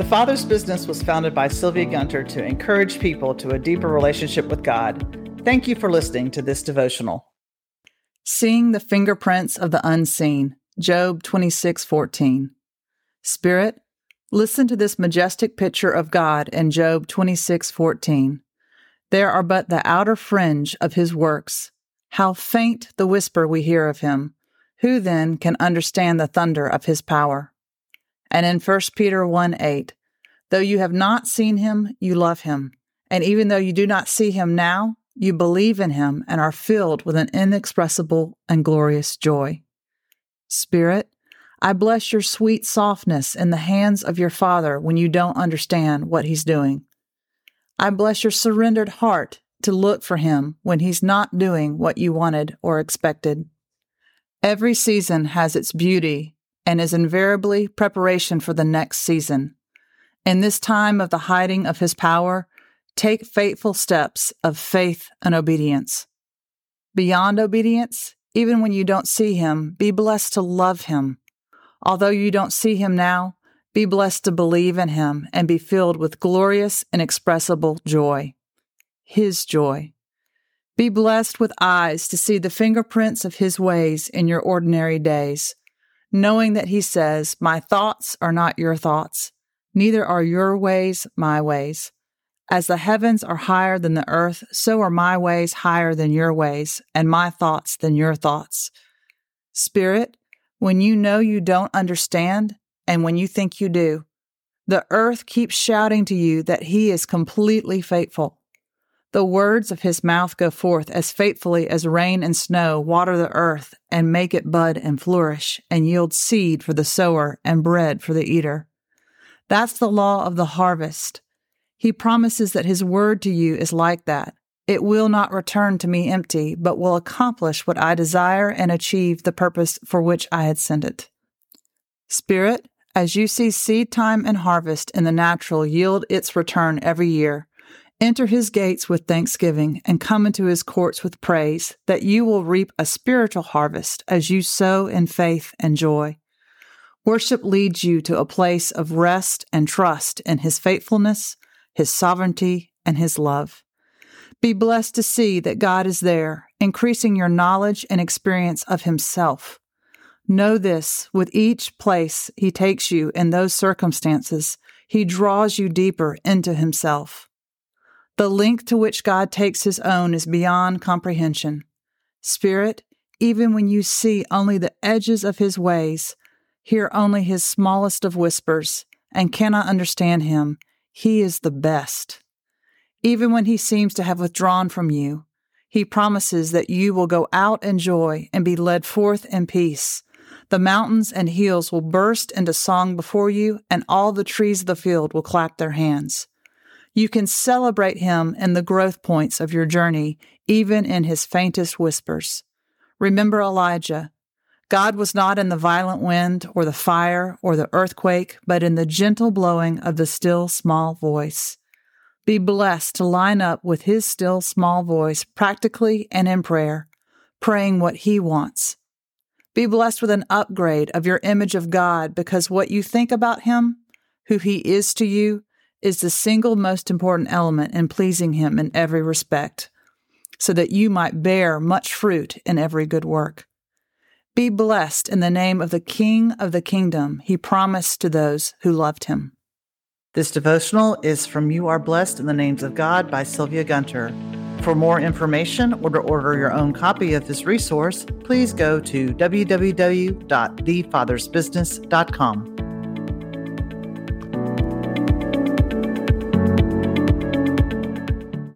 The Father's Business was founded by Sylvia Gunter to encourage people to a deeper relationship with God. Thank you for listening to this devotional. Seeing the fingerprints of the unseen, Job 26:14. Spirit, listen to this majestic picture of God in Job 26:14. There are but the outer fringe of his works. How faint the whisper we hear of him. Who then can understand the thunder of his power? And in 1 Peter 1 8, though you have not seen him, you love him. And even though you do not see him now, you believe in him and are filled with an inexpressible and glorious joy. Spirit, I bless your sweet softness in the hands of your Father when you don't understand what he's doing. I bless your surrendered heart to look for him when he's not doing what you wanted or expected. Every season has its beauty and is invariably preparation for the next season. In this time of the hiding of his power, take faithful steps of faith and obedience. Beyond obedience, even when you don't see him, be blessed to love him. Although you don't see him now, be blessed to believe in him and be filled with glorious, inexpressible joy. His joy. Be blessed with eyes to see the fingerprints of his ways in your ordinary days knowing that he says, My thoughts are not your thoughts, neither are your ways my ways. As the heavens are higher than the earth, so are my ways higher than your ways, and my thoughts than your thoughts. Spirit, when you know you don't understand, and when you think you do, the earth keeps shouting to you that he is completely faithful. The words of his mouth go forth as faithfully as rain and snow water the earth and make it bud and flourish and yield seed for the sower and bread for the eater. That's the law of the harvest. He promises that his word to you is like that. It will not return to me empty, but will accomplish what I desire and achieve the purpose for which I had sent it. Spirit, as you see seed time and harvest in the natural yield its return every year, Enter his gates with thanksgiving and come into his courts with praise, that you will reap a spiritual harvest as you sow in faith and joy. Worship leads you to a place of rest and trust in his faithfulness, his sovereignty, and his love. Be blessed to see that God is there, increasing your knowledge and experience of himself. Know this with each place he takes you in those circumstances, he draws you deeper into himself. The length to which God takes his own is beyond comprehension. Spirit, even when you see only the edges of his ways, hear only his smallest of whispers, and cannot understand him, he is the best. Even when he seems to have withdrawn from you, he promises that you will go out in joy and be led forth in peace. The mountains and hills will burst into song before you, and all the trees of the field will clap their hands. You can celebrate him in the growth points of your journey, even in his faintest whispers. Remember Elijah. God was not in the violent wind or the fire or the earthquake, but in the gentle blowing of the still small voice. Be blessed to line up with his still small voice practically and in prayer, praying what he wants. Be blessed with an upgrade of your image of God because what you think about him, who he is to you, is the single most important element in pleasing Him in every respect, so that you might bear much fruit in every good work. Be blessed in the name of the King of the kingdom He promised to those who loved Him. This devotional is from You Are Blessed in the Names of God by Sylvia Gunter. For more information or to order your own copy of this resource, please go to www.thefathersbusiness.com.